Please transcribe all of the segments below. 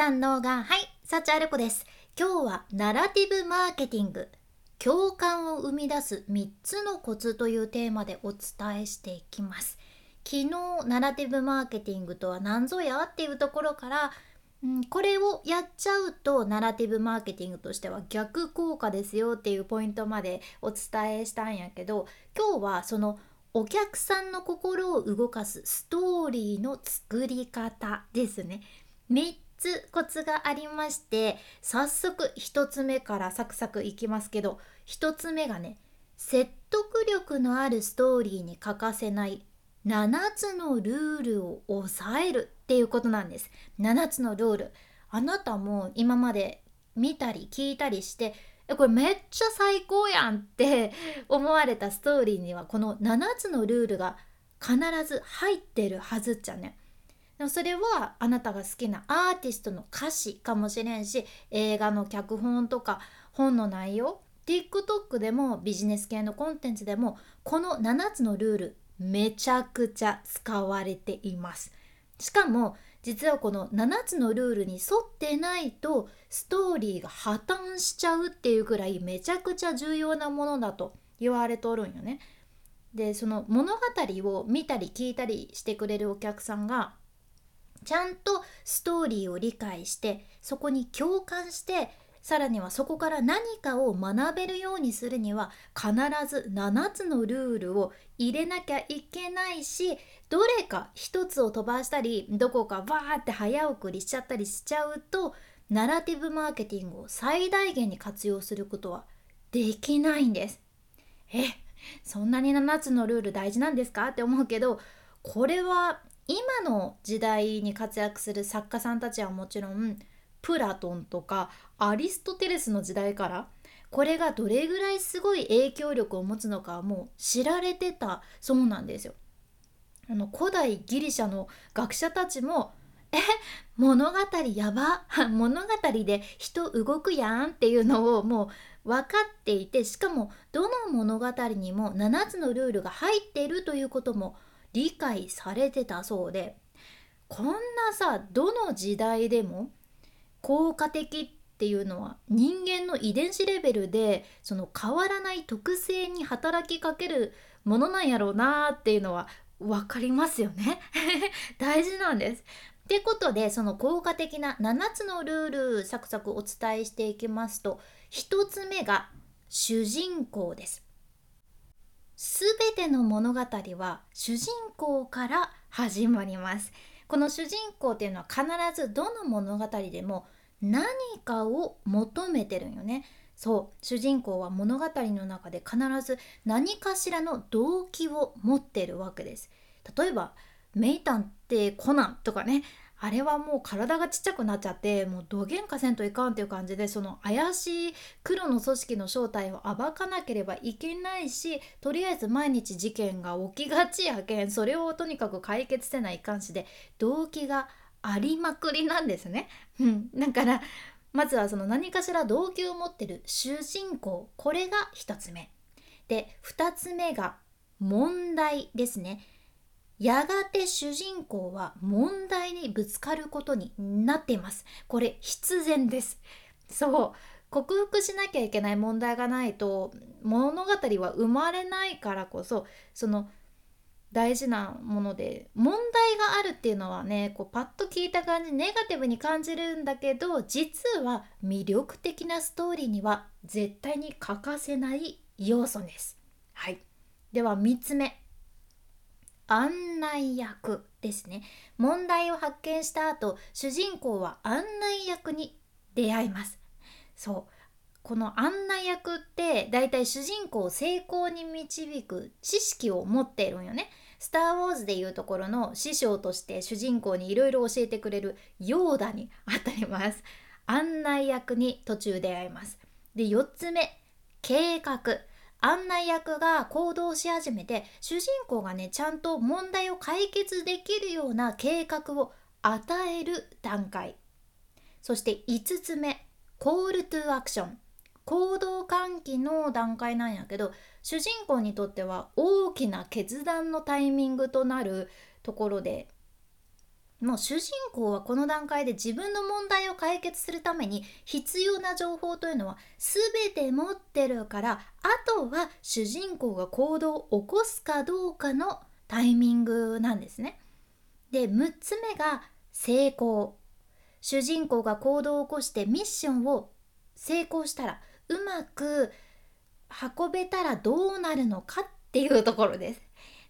三能がはい幸ある子です。今日はナラティブマーケティング。共感を生み出す3つのコツというテーマでお伝えしていきます。昨日ナラティブマーケティングとは何ぞやっていうところからうん、これをやっちゃうとナラティブマーケティングとしては逆効果ですよっていうポイントまでお伝えしたんやけど今日はそのお客さんの心を動かすストーリーの作り方ですね。3つコツがありまして早速1つ目からサクサクいきますけど1つ目がね説得力のあるストーリーに欠かせない7つのルールを抑えるっていうことなんです。7つのルール。あなたも今まで見たり聞いたりしてえこれめっちゃ最高やんって 思われたストーリーにはこの7つのルールが必ず入ってるはずっちゃね。でもそれはあなたが好きなアーティストの歌詞かもしれんし映画の脚本とか本の内容 TikTok でもビジネス系のコンテンツでもこの7つのルールめちゃくちゃ使われていますしかも実はこの7つのルールに沿ってないとストーリーが破綻しちゃうっていうくらいめちゃくちゃ重要なものだと言われとるんよね。でその物語を見たり聞いたりしてくれるお客さんがちゃんとストーリーを理解してそこに共感してさらにはそこから何かを学べるようにするには必ず7つのルールを入れなきゃいけないしどれか1つを飛ばしたりどこかバーって早送りしちゃったりしちゃうとナラティブマーケティングを最大限に活用することはできないんです。えそんなに7つのルール大事なんですか？って思うけどこれは今の時代に活躍する作家さんたちはもちろんプラトンとかアリストテレスの時代からこれがどれぐらいすごい影響力を持つのかはもう知られてたそうなんですよ。あの古代ギリシャの学者たちも「え物語やば 物語で人動くやん」っていうのをもう分かっていてしかもどの物語にも7つのルールが入っているということも理解されてたそうでこんなさどの時代でも効果的っていうのは人間の遺伝子レベルでその変わらない特性に働きかけるものなんやろうなっていうのは分かりますよね 大事なんです。ってことでその効果的な7つのルールサクサクお伝えしていきますと1つ目が主人公です。すべての物語は主人公から始まります。この主人公っていうのは必ずどの物語でも何かを求めてるんよね。そう主人公は物語の中で必ず何かしらの動機を持ってるわけです。例えば「名探偵コナン」とかねあれはもう体がちっちゃくなっちゃってもうどげんかせんといかんっていう感じでその怪しい黒の組織の正体を暴かなければいけないしとりあえず毎日事件が起きがちやけんそれをとにかく解決せないかんしで動機がありまくりなんですね。うん、だからまずはその何かしら動機を持ってる主人公これが1つ目。で2つ目が問題ですね。やがて主人公は問題にぶつかることになっています。これ必然です。そう克服しなきゃいけない問題がないと物語は生まれないからこそその大事なもので問題があるっていうのはねこうパッと聞いた感じネガティブに感じるんだけど実は魅力的なストーリーには絶対に欠かせない要素です。はい、では3つ目案内役ですね。問題を発見した後主人公は案内役に出会います。そう。この案内役ってだいたい主人公を成功に導く知識を持っているんよね。スター・ウォーズでいうところの師匠として主人公にいろいろ教えてくれるヨーダにあたります。案内役に途中出会います。で4つ目計画。案内役が行動し始めて主人公がねちゃんと問題を解決できるような計画を与える段階。そして5つ目コールトゥアクション行動喚起の段階なんやけど主人公にとっては大きな決断のタイミングとなるところでもう主人公はこの段階で自分の問題を解決するために必要な情報というのは全て持ってるからあとは主人公が行動を起こすかどうかのタイミングなんですね。で6つ目が成功主人公が行動を起こしてミッションを成功したらうまく運べたらどうなるのかっていうところです。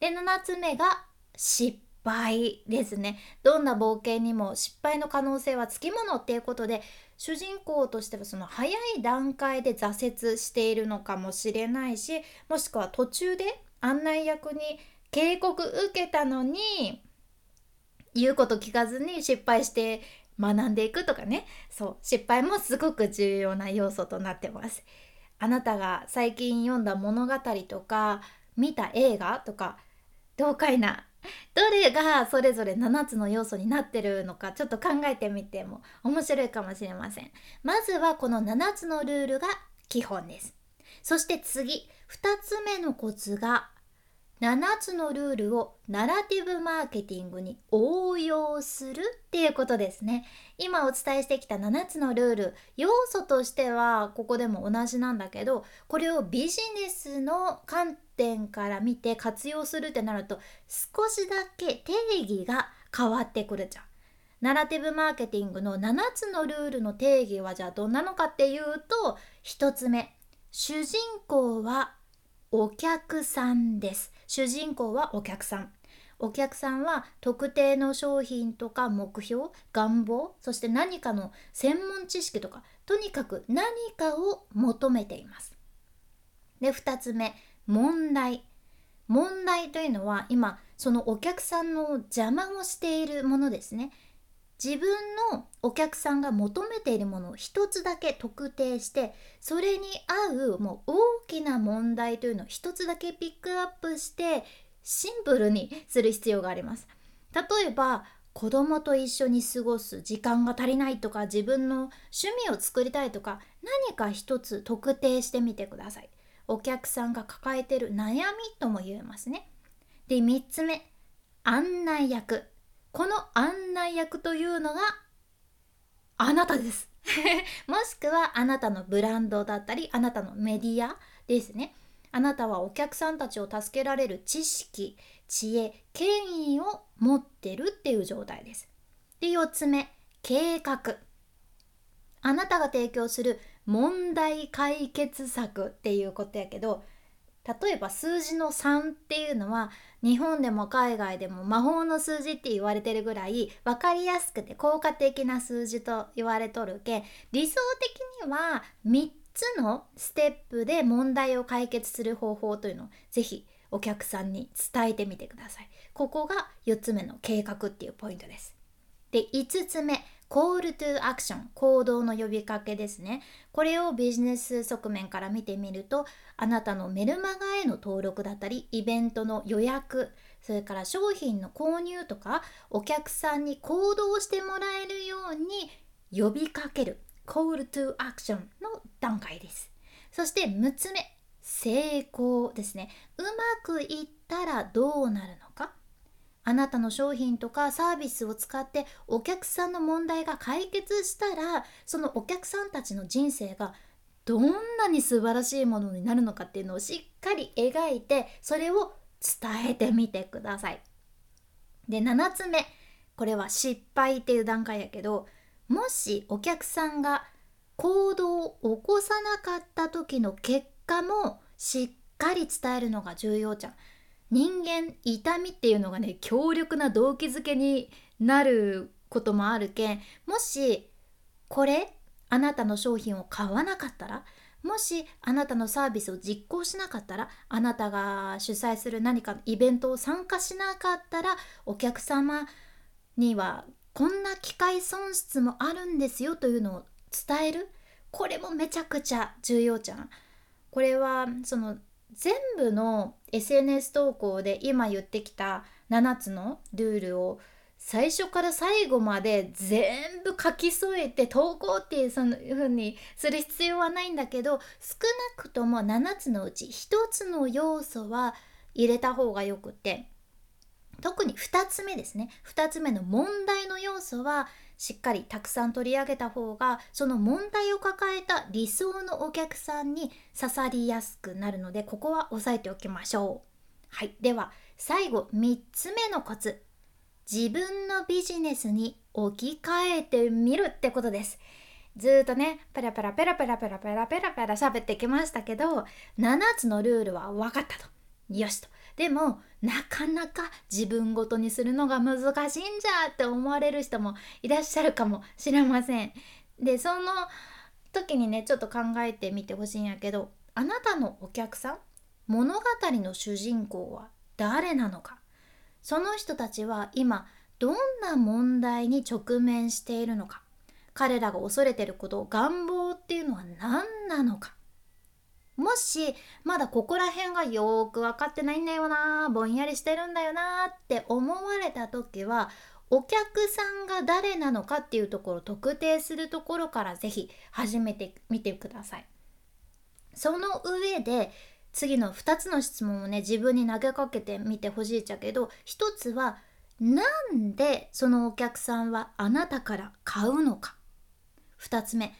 で7つ目が失敗ですね。どんな冒険にも失敗の可能性はつきものっていうことで主人公としてはその早い段階で挫折しているのかもしれないしもしくは途中で案内役に警告受けたのに言うこと聞かずに失敗して学んでいくとかねそう失敗もすごく重要な要素となってますあなたが最近読んだ物語とか見た映画とかどうかいなどれがそれぞれ7つの要素になってるのかちょっと考えてみても面白いかもしれません。まずはこの7つのルールが基本です。そして次2つ目のコツが7つのルールをナラティブマーケティングに応用するっていうことですね。今お伝えしてきた7つのルール、要素としてはここでも同じなんだけど、これをビジネスの観点から見て活用するってなると少しだけ定義が変わってくるじゃん。ナラティブマーケティングの7つのルールの定義はじゃあどんなのかっていうと1つ目主人公はお客さんです。主人公はお客さん。お客さんは特定の商品とか目標願望そして何かの専門知識とかとにかく何かを求めています。で2つ目問題。問題というのは今そのお客さんの邪魔をしているものですね。自分のお客さんが求めているものを一つだけ特定してそれに合うもう大きな問題というのを一つだけピックアップしてシンプルにする必要があります。例えば子供と一緒に過ごす時間が足りないとか自分の趣味を作りたいとか何か一つ特定してみてください。お客さんが抱えてる悩みとも言えますね。で3つ目案内役この案内役というのがあなたです。もしくはあなたのブランドだったりあなたのメディアですね。あなたはお客さんたちを助けられる知識知恵権威を持ってるっていう状態です。で4つ目計画。あなたが提供する問題解決策っていうことやけど例えば数字の3っていうのは日本でも海外でも魔法の数字って言われてるぐらい分かりやすくて効果的な数字と言われとるけ理想的には3つのステップで問題を解決する方法というのをぜひお客さんに伝えてみてください。ここが4つ目の計画っていうポイントです。で5つ目コールトゥアクション行動の呼びかけですね。これをビジネス側面から見てみるとあなたのメルマガへの登録だったりイベントの予約それから商品の購入とかお客さんに行動してもらえるように呼びかけるコールトゥアクションの段階です。そして6つ目成功ですね。うまくいったらどうなるのか。あなたの商品とかサービスを使ってお客さんの問題が解決したらそのお客さんたちの人生がどんなに素晴らしいものになるのかっていうのをしっかり描いてそれを伝えてみてください。で7つ目これは失敗っていう段階やけどもしお客さんが行動を起こさなかった時の結果もしっかり伝えるのが重要じゃん。人間痛みっていうのがね強力な動機づけになることもあるけんもしこれあなたの商品を買わなかったらもしあなたのサービスを実行しなかったらあなたが主催する何かのイベントを参加しなかったらお客様にはこんな機会損失もあるんですよというのを伝えるこれもめちゃくちゃ重要じゃん。これはその全部の SNS 投稿で今言ってきた7つのルールを最初から最後まで全部書き添えて投稿っていうその風にする必要はないんだけど少なくとも7つのうち1つの要素は入れた方がよくて。特に2つ目ですね2つ目の問題の要素はしっかりたくさん取り上げた方がその問題を抱えた理想のお客さんに刺さりやすくなるのでここは押さえておきましょう。はい、では最後3つ目のコツ自分のビジネスに置き換えてみるってことです。ずっとねペラペラペラペラペラペラペラペラ喋ってきましたけど7つのルールは分かったと。よしと。でもなかなか自分ごとにするのが難しいんじゃって思われる人もいらっしゃるかもしれません。でその時にねちょっと考えてみてほしいんやけどあなたのお客さん物語の主人公は誰なのか？その人たちは今どんな問題に直面しているのか？彼らが恐れてること願望っていうのは何なのか？もしまだここら辺がよく分かってないんだよなぼんやりしてるんだよなって思われた時はお客さんが誰なのかっていうところを特定するところから是非始めてみてください。その上で次の2つの質問をね自分に投げかけてみてほしいっちゃけど1つはなんでそのお客さんはあなたから買うのか2つ目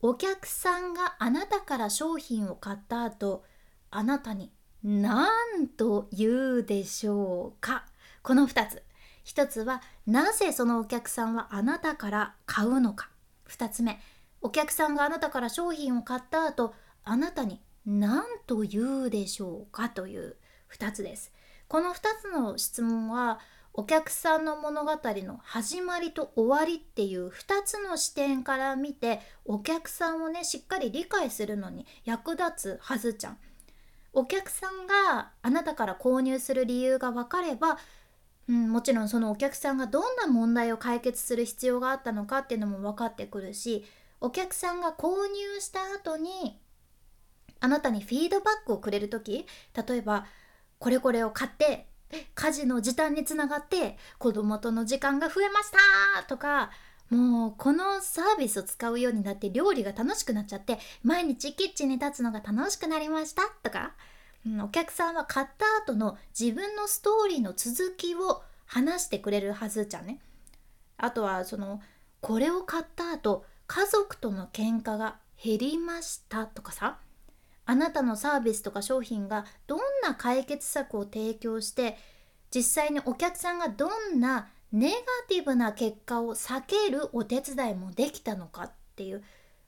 お客さんがあなたから商品を買った後あなたに何と言うでしょうか？この2つ。1つはなぜそのお客さんはあなたから買うのか？2つ目。お客さんがあなたから商品を買った後あなたに何と言うでしょうか？という2つです。この2つの質問はお客さんの物語の始まりと終わりっていう2つの視点から見てお客さんをねしっかり理解するのに役立つはずちゃん。お客さんがあなたから購入する理由が分かれば、うん、もちろんそのお客さんがどんな問題を解決する必要があったのかっていうのも分かってくるしお客さんが購入した後にあなたにフィードバックをくれる時例えばこれこれを買って家事の時短につながって子供との時間が増えましたとかもうこのサービスを使うようになって料理が楽しくなっちゃって毎日キッチンに立つのが楽しくなりましたとか、うん、お客さんは買った後の自分のストーリーの続きを話してくれるはずじゃんね。あとはそのこれを買った後家族との喧嘩が減りましたとかさあなたのサービスとか商品がどんな解決策を提供して実際にお客さんがどんなネガティブな結果を避けるお手伝いもできたのかっていう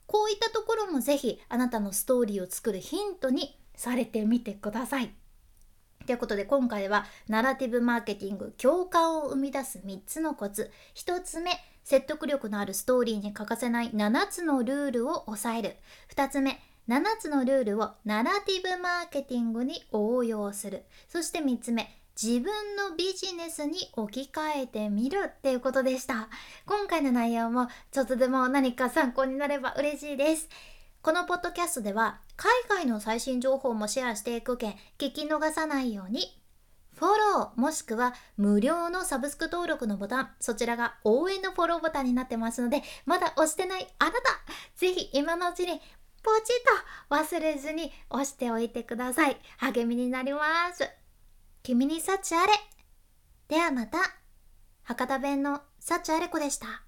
こういったところも是非あなたのストーリーを作るヒントにされてみてください。ということで今回はナラティブマーケティング共感を生み出す3つのコツ1つ目説得力のあるストーリーに欠かせない7つのルールを抑える2つ目7つのルールをナラティブマーケティングに応用する。そして3つ目自分のビジネスに置き換えてみるっていうことでした。今回の内容もちょっとでも何か参考になれば嬉しいです。このポッドキャストでは海外の最新情報もシェアしていくけ聞き逃さないようにフォローもしくは無料のサブスク登録のボタンそちらが応援のフォローボタンになってますのでまだ押してないあなたぜひ今のうちにポチッと忘れずに押しておいてください。励みになります。君に幸あれ。ではまた。博多弁の幸あれ子でした。